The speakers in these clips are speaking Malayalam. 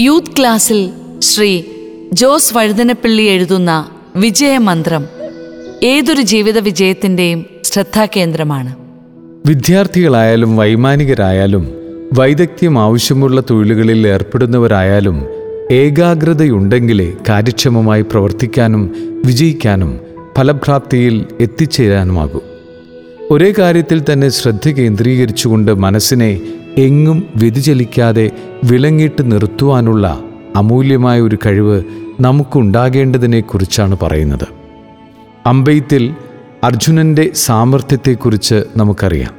യൂത്ത് ക്ലാസ്സിൽ ശ്രീ ജോസ് വഴുതനപ്പിള്ളി എഴുതുന്ന വിജയമന്ത്രം ഏതൊരു ജീവിത വിജയത്തിന്റെയും ശ്രദ്ധാകേന്ദ്രമാണ്. വിദ്യാർത്ഥികളായാലും വൈമാനികരായാലും വൈദഗ്ധ്യം ആവശ്യമുള്ള തൊഴിലുകളിൽ ഏർപ്പെടുന്നവരായാലും ഏകാഗ്രതയുണ്ടെങ്കിലേ കാര്യക്ഷമമായി പ്രവർത്തിക്കാനും വിജയിക്കാനും ഫലപ്രാപ്തിയിൽ എത്തിച്ചേരാനുമാകൂ. ഒരേ കാര്യത്തിൽ തന്നെ ശ്രദ്ധ കേന്ദ്രീകരിച്ചുകൊണ്ട് മനസ്സിനെ എങ്ങും വ്യതിചലിക്കാതെ വിളങ്ങിട്ട് നിർത്തുവാനുള്ള അമൂല്യമായ ഒരു കഴിവ് നമുക്കുണ്ടാകേണ്ടതിനെക്കുറിച്ചാണ് പറയുന്നത്. അമ്പെയ്ത്തിൽ അർജുനന്റെ സാമർഥ്യത്തെക്കുറിച്ച് നമുക്കറിയാം.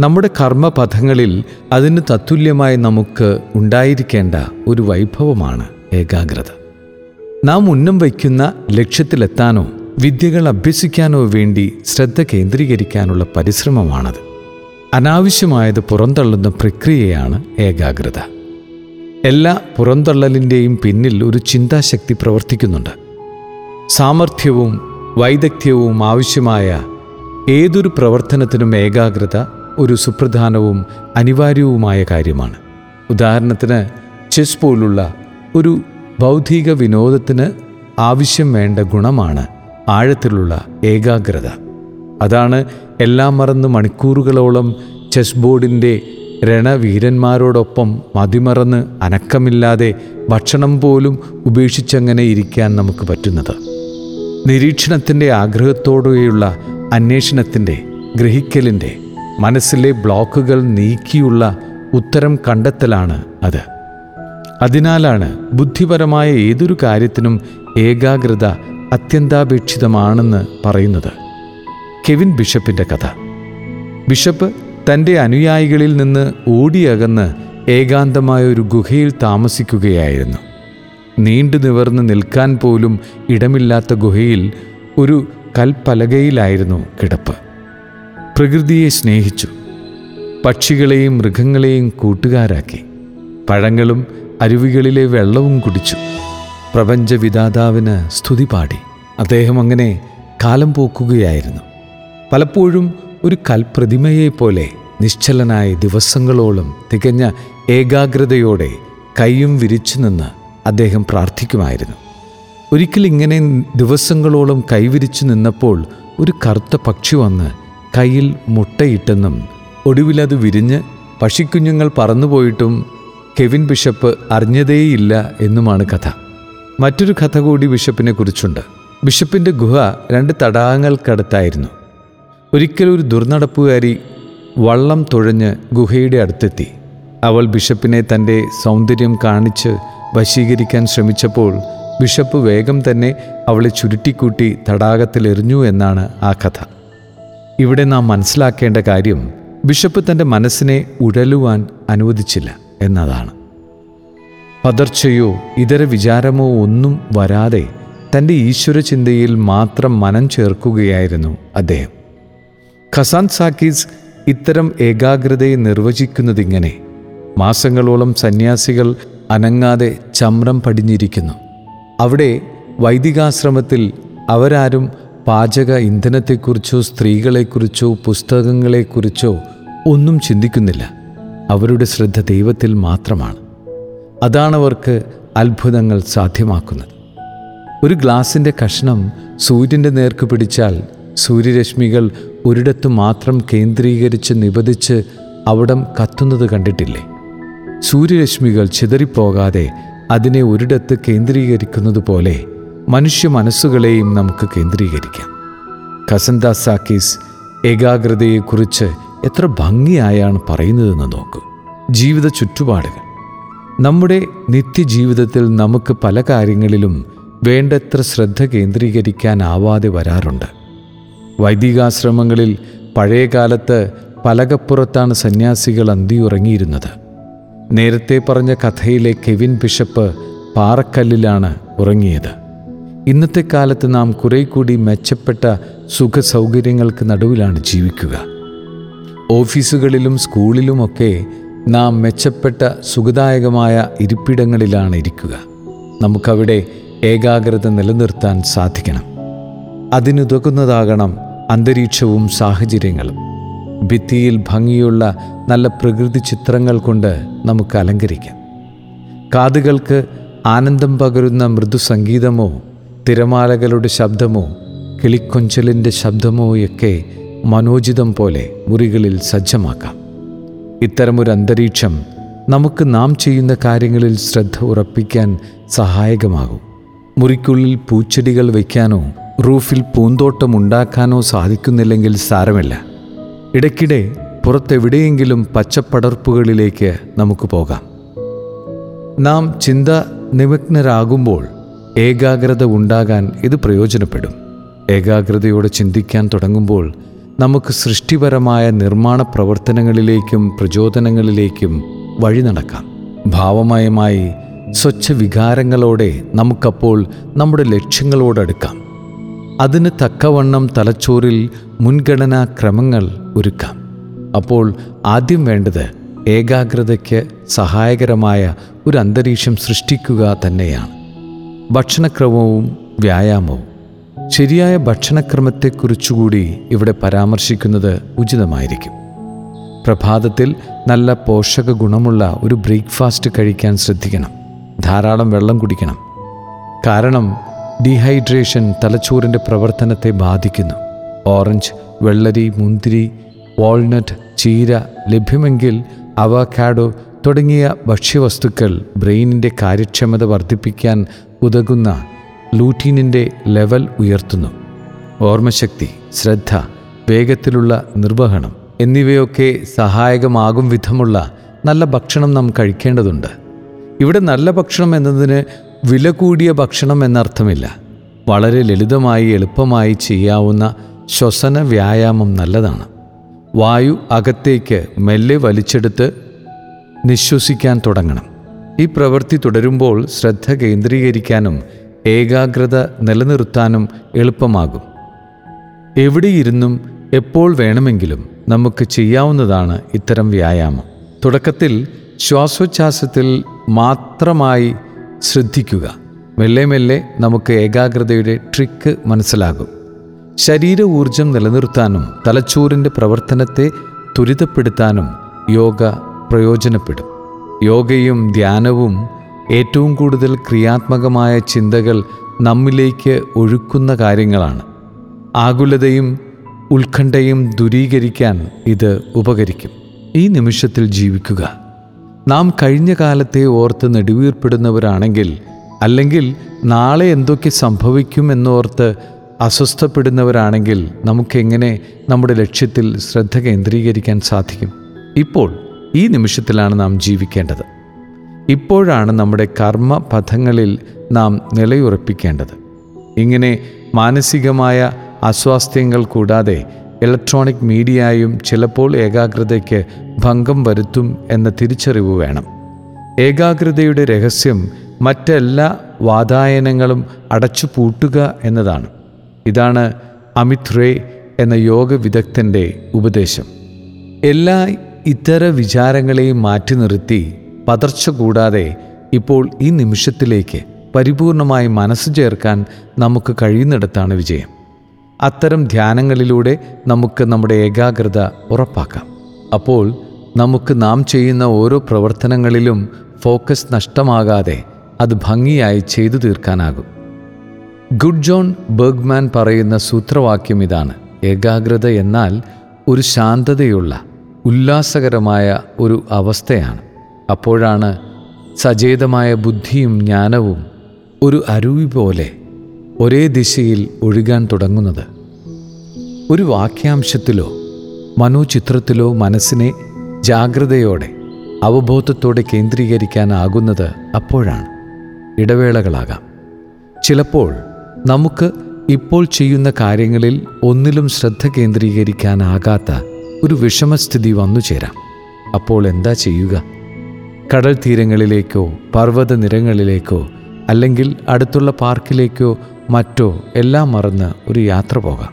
നമ്മുടെ കർമ്മപഥങ്ങളിൽ അതിന് തത്തുല്യമായി നമുക്ക് ഉണ്ടായിരിക്കേണ്ട ഒരു വൈഭവമാണ് ഏകാഗ്രത. നാം ഉന്നം വയ്ക്കുന്ന ലക്ഷ്യത്തിലെത്താനോ വിദ്യകൾ അഭ്യസിക്കാനോ വേണ്ടി ശ്രദ്ധ കേന്ദ്രീകരിക്കാനുള്ള പരിശ്രമമാണത്. അനാവശ്യമായത് പുറന്തള്ളുന്ന പ്രക്രിയയാണ് ഏകാഗ്രത. എല്ലാ പുറന്തള്ളലിന്റെയും പിന്നിൽ ഒരു ചിന്താശക്തി പ്രവർത്തിക്കുന്നുണ്ട്. സാമർഥ്യവും വൈദഗ്ധ്യവും ആവശ്യമായ ഏതൊരു പ്രവർത്തനത്തിനും ഏകാഗ്രത ഒരു സുപ്രധാനവും അനിവാര്യവുമായ കാര്യമാണ്. ഉദാഹരണത്തിന് ചെസ് പോലുള്ള ഒരു ബൗദ്ധിക വിനോദത്തിന് ആവശ്യം വേണ്ട ഗുണമാണ് ആഴത്തിലുള്ള ഏകാഗ്രത. അതാണ് എല്ലാം മറന്ന് മണിക്കൂറുകളോളം ചെസ് ബോർഡിന്റെ രണവീരന്മാരോടൊപ്പം മതിമറന്ന് അനക്കമില്ലാതെ ഭക്ഷണം പോലും ഉപേക്ഷിച്ചങ്ങനെ ഇരിക്കാൻ നമുക്ക് പറ്റുന്നത്. നിരീക്ഷണത്തിന്റെ ആഗ്രഹത്തോടെയുള്ള അന്വേഷണത്തിന്റെ ഗ്രഹിക്കലിന്റെ മനസ്സിലെ ബ്ലോക്കുകൾ നീക്കിയുള്ള ഉത്തരം കണ്ടെത്തലാണ് അത്. അതിനാലാണ് ബുദ്ധിപരമായ ഏതൊരു കാര്യത്തിനും ഏകാഗ്രത അത്യന്താപേക്ഷിതമാണെന്ന് പറയുന്നത്. കെവിൻ ബിഷപ്പിന്റെ കഥ. ബിഷപ്പ് തന്റെ അനുയായികളിൽ നിന്ന് ഓടിയകന്ന് ഏകാന്തമായ ഒരു ഗുഹയിൽ താമസിക്കുകയായിരുന്നു. നീണ്ടു നിവർന്ന് നിൽക്കാൻ പോലും ഇടമില്ലാത്ത ഗുഹയിൽ ഒരു കൽപ്പലകയിലായിരുന്നു കിടപ്പ്. പ്രകൃതിയെ സ്നേഹിച്ചു. പക്ഷികളെയും മൃഗങ്ങളെയും കൂട്ടുകാരാക്കി. പഴങ്ങളും അരുവികളിലെ വെള്ളവും കുടിച്ചു. പ്രപഞ്ചവിധാതാവിന് സ്തുതി പാടി. അദ്ദേഹം അങ്ങനെ കാലം പോക്കുകയായിരുന്നു. പലപ്പോഴും ഒരു കൽപ്രതിമയെപ്പോലെ നിശ്ചലനായ ദിവസങ്ങളോളം തികഞ്ഞ ഏകാഗ്രതയോടെ കൈയും വിരിച്ചു നിന്ന് അദ്ദേഹം പ്രാർത്ഥിക്കുമായിരുന്നു. ഒരിക്കൽ ഇങ്ങനെ ദിവസങ്ങളോളം കൈവിരിച്ചു നിന്നപ്പോൾ ഒരു കറുത്ത പക്ഷി വന്ന് കയ്യിൽ മുട്ടയിട്ടെന്നും ഒടുവിലത് വിരിഞ്ഞ് പക്ഷിക്കുഞ്ഞുങ്ങൾ പറന്നുപോയിട്ടും കെവിൻ ബിഷപ്പ് അറിഞ്ഞതേയില്ല എന്നുമാണ് കഥ. മറ്റൊരു കഥ കൂടി ബിഷപ്പിനെ കുറിച്ചുണ്ട്. ബിഷപ്പിന്റെ ഗുഹ രണ്ട് തടാകങ്ങൾക്കടുത്തായിരുന്നു. ഒരിക്കൽ ഒരു ദുർനടപ്പുകാരി വള്ളം തുഴഞ്ഞ് ഗുഹയുടെ അടുത്തെത്തി. അവൾ ബിഷപ്പിനെ തന്റെ സൗന്ദര്യം കാണിച്ച് വശീകരിക്കാൻ ശ്രമിച്ചപ്പോൾ ബിഷപ്പ് വേഗം തന്നെ അവളെ ചുരുട്ടിക്കൂട്ടി തടാകത്തിലെറിഞ്ഞു എന്നാണ് ആ കഥ. ഇവിടെ നാം മനസ്സിലാക്കേണ്ട കാര്യം ബിഷപ്പ് തന്റെ മനസ്സിനെ ഉഴലുവാൻ അനുവദിച്ചില്ല എന്നതാണ്. പതർച്ചയോ ഇതര വിചാരമോ ഒന്നും വരാതെ തന്റെ ഈശ്വര ചിന്തയിൽ മാത്രം മനം ചേർക്കുകയായിരുന്നു അദ്ദേഹം. ഖസാൻ സാക്കീസ് ഇത്തരം ഏകാഗ്രതയെ നിർവചിക്കുന്നതിങ്ങനെ മാസങ്ങളോളം സന്യാസികൾ അനങ്ങാതെ ചമ്രം പടിഞ്ഞിരിക്കുന്നു. അവിടെ വൈദികാശ്രമത്തിൽ അവരാരും പാചക ഇന്ധനത്തെക്കുറിച്ചോ സ്ത്രീകളെക്കുറിച്ചോ പുസ്തകങ്ങളെക്കുറിച്ചോ ഒന്നും ചിന്തിക്കുന്നില്ല. അവരുടെ ശ്രദ്ധ ദൈവത്തിൽ മാത്രമാണ്. അതാണവർക്ക് അത്ഭുതങ്ങൾ സാധ്യമാക്കുന്നത്. ഒരു ഗ്ലാസിന്റെ കഷ്ണം സൂര്യന്റെ നേർക്ക് പിടിച്ചാൽ സൂര്യരശ്മികൾ ഒരിടത്തു മാത്രം കേന്ദ്രീകരിച്ച് നിബദിച്ച് അവിടം കത്തുന്നത് കണ്ടിട്ടില്ലേ? സൂര്യരശ്മികൾ ചിതറിപ്പോകാതെ അതിനെ ഒരിടത്ത് കേന്ദ്രീകരിക്കുന്നത് പോലെ മനുഷ്യ മനസ്സുകളെയും നമുക്ക് കേന്ദ്രീകരിക്കാം. കസന്താസ് സാക്കീസ് ഏകാഗ്രതയെക്കുറിച്ച് എത്ര ഭംഗിയായാണ് പറയുന്നതെന്ന് നോക്കൂ. ജീവിത ചുറ്റുപാടുകൾ നമ്മുടെ നിത്യജീവിതത്തിൽ നമുക്ക് പല കാര്യങ്ങളിലും വേണ്ടത്ര ശ്രദ്ധ കേന്ദ്രീകരിക്കാനാവാതെ വരാറുണ്ട്. വൈദികാശ്രമങ്ങളിൽ പഴയകാലത്ത് പലകപ്പുറത്താണ് സന്യാസികൾ അന്തിയുറങ്ങിയിരുന്നത്. നേരത്തെ പറഞ്ഞ കഥയിലെ കെവിൻ ബിഷപ്പ് പാറക്കല്ലിലാണ് ഉറങ്ങിയത്. ഇന്നത്തെ കാലത്ത് നാം കുറെ കൂടി മെച്ചപ്പെട്ട സുഖ സൗകര്യങ്ങൾക്ക് നടുവിലാണ് ജീവിക്കുക. ഓഫീസുകളിലും സ്കൂളിലുമൊക്കെ നാം മെച്ചപ്പെട്ട സുഖദായകമായ ഇരിപ്പിടങ്ങളിലാണ് ഇരിക്കുക നമുക്കവിടെ ഏകാഗ്രത നിലനിർത്താൻ സാധിക്കണം. അതിനുതകുന്നതാകണം അന്തരീക്ഷവും സാഹചര്യങ്ങളും. ഭിത്തിയിൽ ഭംഗിയുള്ള നല്ല പ്രകൃതി ചിത്രങ്ങൾ കൊണ്ട് നമുക്ക് അലങ്കരിക്കാം. കാതുകൾക്ക് ആനന്ദം പകരുന്ന മൃദുസംഗീതമോ തിരമാലകളുടെ ശബ്ദമോ കിളിക്കൊഞ്ചലിന്റെ ശബ്ദമോയൊക്കെ മനോജിതം പോലെ മുറികളിൽ സജ്ജമാക്കാം. ഇത്തരമൊരു അന്തരീക്ഷം നമുക്ക് നാം ചെയ്യുന്ന കാര്യങ്ങളിൽ ശ്രദ്ധ ഉറപ്പിക്കാൻ സഹായകമാകും. മുറിക്കുള്ളിൽ പൂച്ചെടികൾ വയ്ക്കാനോ റൂഫിൽ പൂന്തോട്ടം ഉണ്ടാക്കാനോ സാധിക്കുന്നില്ലെങ്കിൽ സാരമില്ല. ഇടയ്ക്കിടെ പുറത്തെവിടെയെങ്കിലും പച്ചപ്പടർപ്പുകളിലേക്ക് നമുക്ക് പോകാം. നാം ചിന്ത നിമഗ്നരാകുമ്പോൾ ഏകാഗ്രത ഉണ്ടാകാൻ ഇത് പ്രയോജനപ്പെടും. ഏകാഗ്രതയോടെ ചിന്തിക്കാൻ തുടങ്ങുമ്പോൾ നമുക്ക് സൃഷ്ടിപരമായ നിർമ്മാണ പ്രവർത്തനങ്ങളിലേക്കും പ്രചോദനങ്ങളിലേക്കും വഴി നടക്കാം. ഭാവമയമായി സ്വച്ഛ വികാരങ്ങളോടെ നമുക്കപ്പോൾ നമ്മുടെ ലക്ഷ്യങ്ങളോടടുക്കാം അതിന് തക്കവണ്ണം തലച്ചോറിൽ മുൻഗണനാ ക്രമങ്ങൾ ഒരുക്കാം. അപ്പോൾ ആദ്യം വേണ്ടത് ഏകാഗ്രതയ്ക്ക് സഹായകരമായ ഒരു അന്തരീക്ഷം സൃഷ്ടിക്കുക തന്നെയാണ്. ഭക്ഷണക്രമവും വ്യായാമവും. ശരിയായ ഭക്ഷണക്രമത്തെക്കുറിച്ചുകൂടി ഇവിടെ പരാമർശിക്കുന്നത് ഉചിതമായിരിക്കും. പ്രഭാതത്തിൽ നല്ല പോഷക ഗുണമുള്ള ഒരു ബ്രേക്ക്ഫാസ്റ്റ് കഴിക്കാൻ ശ്രദ്ധിക്കണം. ധാരാളം വെള്ളം കുടിക്കണം. കാരണം ഡീഹൈഡ്രേഷൻ തലച്ചോറിന്റെ പ്രവർത്തനത്തെ ബാധിക്കുന്നു. ഓറഞ്ച് വെള്ളരി മുന്തിരി വാൾനട്ട് ചീര ലഭ്യമെങ്കിൽ അവക്കാഡോ തുടങ്ങിയ ഭക്ഷ്യവസ്തുക്കൾ ബ്രെയിനിന്റെ കാര്യക്ഷമത വർദ്ധിപ്പിക്കാൻ ഉതകുന്ന ലൂട്ടീനിന്റെ ലെവൽ ഉയർത്തുന്നു. ഓർമ്മശക്തി ശ്രദ്ധ വേഗത്തിലുള്ള നിർവഹണം എന്നിവയൊക്കെ സഹായകമാകും വിധമുള്ള നല്ല ഭക്ഷണം നാം കഴിക്കേണ്ടതുണ്ട്. ഇവിടെ നല്ല ഭക്ഷണം എന്നതിന് വില കൂടിയ ഭക്ഷണം എന്നർത്ഥമില്ല. വളരെ ലളിതമായി എളുപ്പമായി ചെയ്യാവുന്ന ശ്വസന വ്യായാമം നല്ലതാണ്. വായു അകത്തേക്ക് മെല്ലെ വലിച്ചെടുത്ത് നിശ്വസിക്കാൻ തുടങ്ങണം. ഈ പ്രവൃത്തി തുടരുമ്പോൾ ശ്രദ്ധ കേന്ദ്രീകരിക്കാനും ഏകാഗ്രത നിലനിർത്താനും എളുപ്പമാകും. എവിടെയിരുന്നും എപ്പോൾ വേണമെങ്കിലും നമുക്ക് ചെയ്യാവുന്നതാണ് ഇത്തരം വ്യായാമം. തുടക്കത്തിൽ ശ്വാസോച്ഛ്വാസത്തിൽ മാത്രമായി ശ്രദ്ധിക്കുക. മെല്ലെ മെല്ലെ നമുക്ക് ഏകാഗ്രതയുടെ ട്രിക്ക് മനസ്സിലാകും. ശരീര ഊർജം നിലനിർത്താനും തലച്ചോറിന്റെ പ്രവർത്തനത്തെ ത്വരിതപ്പെടുത്താനും യോഗ പ്രയോജനപ്പെടും. യോഗയും ധ്യാനവും ഏറ്റവും കൂടുതൽ ക്രിയാത്മകമായ ചിന്തകൾ നമ്മിലേക്ക് ഒഴുക്കുന്ന കാര്യങ്ങളാണ്. ആകുലതയും ഉത്കണ്ഠയും ദൂരീകരിക്കാൻ ഇത് ഉപകരിക്കും. ഈ നിമിഷത്തിൽ ജീവിക്കുക. നാം കഴിഞ്ഞ കാലത്തെ ഓർത്ത് നെടുവീർപ്പെടുന്നവരാണെങ്കിൽ അല്ലെങ്കിൽ നാളെ എന്തൊക്കെ സംഭവിക്കും എന്നോർത്ത് അസ്വസ്ഥപ്പെടുന്നവരാണെങ്കിൽ നമുക്കെങ്ങനെ നമ്മുടെ ലക്ഷ്യത്തിൽ ശ്രദ്ധ കേന്ദ്രീകരിക്കാൻ സാധിക്കും? ഇപ്പോൾ ഈ നിമിഷത്തിലാണ് നാം ജീവിക്കേണ്ടത്. ഇപ്പോഴാണ് നമ്മുടെ കർമ്മ പഥങ്ങളിൽ നാം നിലയുറപ്പിക്കേണ്ടത്. ഇങ്ങനെ മാനസികമായ അസ്വാസ്ഥ്യങ്ങൾ കൂടാതെ ഇലക്ട്രോണിക് മീഡിയയും ചിലപ്പോൾ ഏകാഗ്രതയ്ക്ക് ഭംഗം വരുത്തും എന്ന തിരിച്ചറിവ് വേണം. ഏകാഗ്രതയുടെ രഹസ്യം മറ്റെല്ലാ വാതായനങ്ങളും അടച്ചു പൂട്ടുക എന്നതാണ്. ഇതാണ് അമിത് റേ എന്ന യോഗ വിദഗ്ധന്റെ ഉപദേശം. എല്ലാ ഇത്തര വിചാരങ്ങളെയും മാറ്റി നിർത്തി പതർച്ച കൂടാതെ ഇപ്പോൾ ഈ നിമിഷത്തിലേക്ക് പരിപൂർണമായി മനസ്സ് ചേർക്കാൻ നമുക്ക് കഴിയുന്നിടത്താണ് വിജയം. അത്തരം ധ്യാനങ്ങളിലൂടെ നമുക്ക് നമ്മുടെ ഏകാഗ്രത ഉറപ്പാക്കാം. അപ്പോൾ നമുക്ക് നാം ചെയ്യുന്ന ഓരോ പ്രവർത്തനങ്ങളിലും ഫോക്കസ് നഷ്ടമാകാതെ അത് ഭംഗിയായി ചെയ്തു തീർക്കാനാകും. ഗുഡ് ജോൺ ബർഗ്മാൻ പറയുന്ന സൂത്രവാക്യം ഇതാണ്. ഏകാഗ്രത എന്നാൽ ഒരു ശാന്തതയുള്ള ഉല്ലാസകരമായ ഒരു അവസ്ഥയാണ്. അപ്പോഴാണ് സചേതമായ ബുദ്ധിയും ജ്ഞാനവും ഒരു അരുവി പോലെ ഒരേ ദിശയിൽ ഒഴുകാൻ തുടങ്ങുന്നത്. ഒരു വാക്യാംശത്തിലോ മനോചിത്രത്തിലോ മനസ്സിനെ ജാഗ്രതയോടെ അവബോധത്തോടെ കേന്ദ്രീകരിക്കാനാകുന്നത് അപ്പോഴാണ്. ഇടവേളകളാകാം. ചിലപ്പോൾ നമുക്ക് ഇപ്പോൾ ചെയ്യുന്ന കാര്യങ്ങളിൽ ഒന്നിലും ശ്രദ്ധ കേന്ദ്രീകരിക്കാനാകാത്ത ഒരു വിഷമസ്ഥിതി വന്നു ചേരാം അപ്പോൾ എന്താ ചെയ്യുക? കടൽ തീരങ്ങളിലേക്കോ പർവത നിരങ്ങളിലേക്കോ അല്ലെങ്കിൽ അടുത്തുള്ള പാർക്കിലേക്കോ മറ്റോ എല്ലാം മറന്ന് ഒരു യാത്ര പോകാം.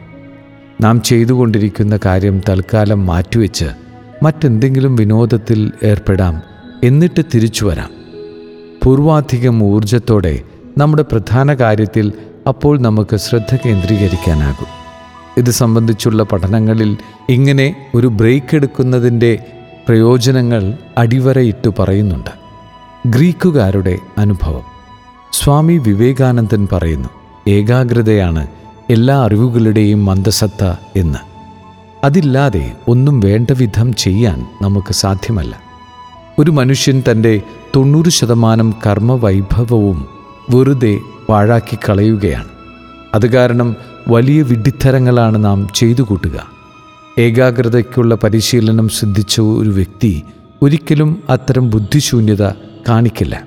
നാം ചെയ്തുകൊണ്ടിരിക്കുന്ന കാര്യം തൽക്കാലം മാറ്റിവെച്ച് മറ്റെന്തെങ്കിലും വിനോദത്തിൽ ഏർപ്പെടാം എന്നിട്ട് തിരിച്ചു വരാം. പൂർവാധികം ഊർജത്തോടെ നമ്മുടെ പ്രധാന കാര്യത്തിൽ അപ്പോൾ നമുക്ക് ശ്രദ്ധ കേന്ദ്രീകരിക്കാനാകും. ഇത് സംബന്ധിച്ചുള്ള പഠനങ്ങളിൽ ഇങ്ങനെ ഒരു ബ്രേക്ക് എടുക്കുന്നതിന്റെ പ്രയോജനങ്ങൾ അടിവരയിട്ട് പറയുന്നുണ്ട്. ഗ്രീക്കുകാരുടെ അനുഭവം. സ്വാമി വിവേകാനന്ദൻ പറയുന്നു ഏകാഗ്രതയാണ് എല്ലാ അറിവുകളുടെയും മന്ദസത്ത എന്ന്. അതില്ലാതെ ഒന്നും വേണ്ട വിധം ചെയ്യാൻ നമുക്ക് സാധ്യമല്ല. ഒരു മനുഷ്യൻ തന്റെ തൊണ്ണൂറ് ശതമാനം കർമ്മവൈഭവവും വെറുതെ പാഴാക്കി കളയുകയാണ് അത് കാരണം വലിയ വിഡ്ഢിത്തരങ്ങളാണ് നാം ചെയ്തു കൂട്ടുക ഏകാഗ്രതയ്ക്കുള്ള പരിശീലനം സിദ്ധിച്ച ഒരു വ്യക്തി ഒരിക്കലും അത്തരം ബുദ്ധിശൂന്യത കാണിക്കില്ല.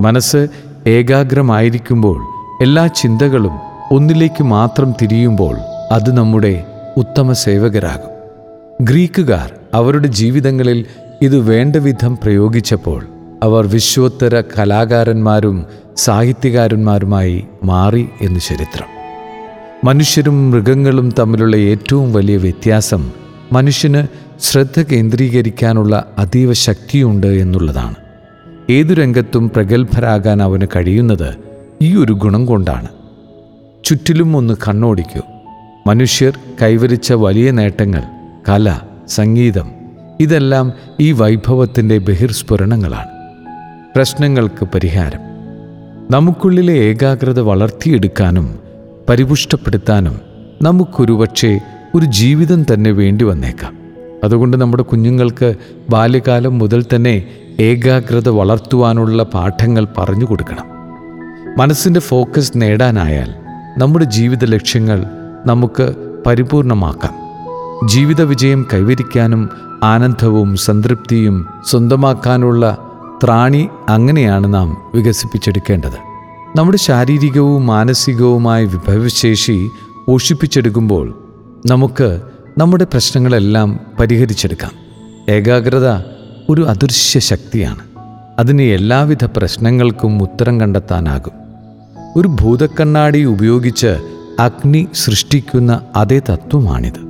മനസ്സ് ഏകാഗ്രമായിരിക്കുമ്പോൾ എല്ലാ ചിന്തകളും ഒന്നിലേക്ക് മാത്രം തിരിയുമ്പോൾ അത് നമ്മുടെ ഉത്തമ സേവകരാകും. ഗ്രീക്കുകാർ അവരുടെ ജീവിതങ്ങളിൽ ഇത് വേണ്ട വിധം പ്രയോഗിച്ചപ്പോൾ അവർ വിശ്വോത്തര കലാകാരന്മാരും സാഹിത്യകാരന്മാരുമായി മാറി എന്ന് ചരിത്രം. മനുഷ്യരും മൃഗങ്ങളും തമ്മിലുള്ള ഏറ്റവും വലിയ വ്യത്യാസം മനുഷ്യന് ശ്രദ്ധ കേന്ദ്രീകരിക്കാനുള്ള അതീവ ശക്തിയുണ്ട് എന്നുള്ളതാണ്. ഏതു രംഗത്തും പ്രഗത്ഭരാകാൻ അവന് കഴിയുന്നത് ഈ ഒരു ഗുണം കൊണ്ടാണ്. ചുറ്റിലും ഒന്ന് കണ്ണോടിക്കൂ. മനുഷ്യർ കൈവരിച്ച വലിയ നേട്ടങ്ങൾ കല സംഗീതം ഇതെല്ലാം ഈ വൈഭവത്തിന്റെ ബഹിർസ്ഫുരണങ്ങളാണ്. പ്രശ്നങ്ങൾക്ക് പരിഹാരം. നമുക്കുള്ളിലെ ഏകാഗ്രത വളർത്തിയെടുക്കാനും പരിപുഷ്ടപ്പെടുത്താനും നമുക്കൊരുപക്ഷെ ഒരു ജീവിതം തന്നെ വേണ്ടി വന്നേക്കാം. അതുകൊണ്ട് നമ്മുടെ കുഞ്ഞുങ്ങൾക്ക് ബാല്യകാലം മുതൽ തന്നെ ഏകാഗ്രത വളർത്തുവാനുള്ള പാഠങ്ങൾ പറഞ്ഞു കൊടുക്കണം. മനസ്സിന്റെ ഫോക്കസ് നേടാനായാൽ നമ്മുടെ ജീവിത ലക്ഷ്യങ്ങൾ നമുക്ക് പരിപൂർണമാക്കാം. ജീവിത വിജയം കൈവരിക്കാനും ആനന്ദവും സംതൃപ്തിയും സ്വന്തമാക്കാനുള്ള ത്രാണി അങ്ങനെയാണ് നാം വികസിപ്പിച്ചെടുക്കേണ്ടത്. നമ്മുടെ ശാരീരികവും മാനസികവുമായ വിഭവശേഷി പോഷിപ്പിച്ചെടുക്കുമ്പോൾ നമുക്ക് നമ്മുടെ പ്രശ്നങ്ങളെല്ലാം പരിഹരിച്ചെടുക്കാം. ഏകാഗ്രത ഒരു അദൃശ്യ ശക്തിയാണ്. അതിന് എല്ലാവിധ പ്രശ്നങ്ങൾക്കും ഉത്തരം കണ്ടെത്താനാകും. ഒരു ഭൂതക്കണ്ണാടി ഉപയോഗിച്ച് അഗ്നി സൃഷ്ടിക്കുന്ന അതേ തത്വമാണിത്.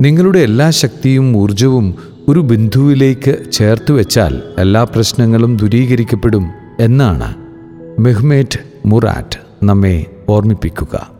നിങ്ങളുടെ എല്ലാ ശക്തിയും ഊർജവും ഒരു ബിന്ദുവിലേക്ക് ചേർത്ത് വെച്ചാൽ എല്ലാ പ്രശ്നങ്ങളും ദൂരീകരിക്കപ്പെടും എന്നാണ് മെഹ്മേറ്റ് Murat, Name, Ormi Pikuka.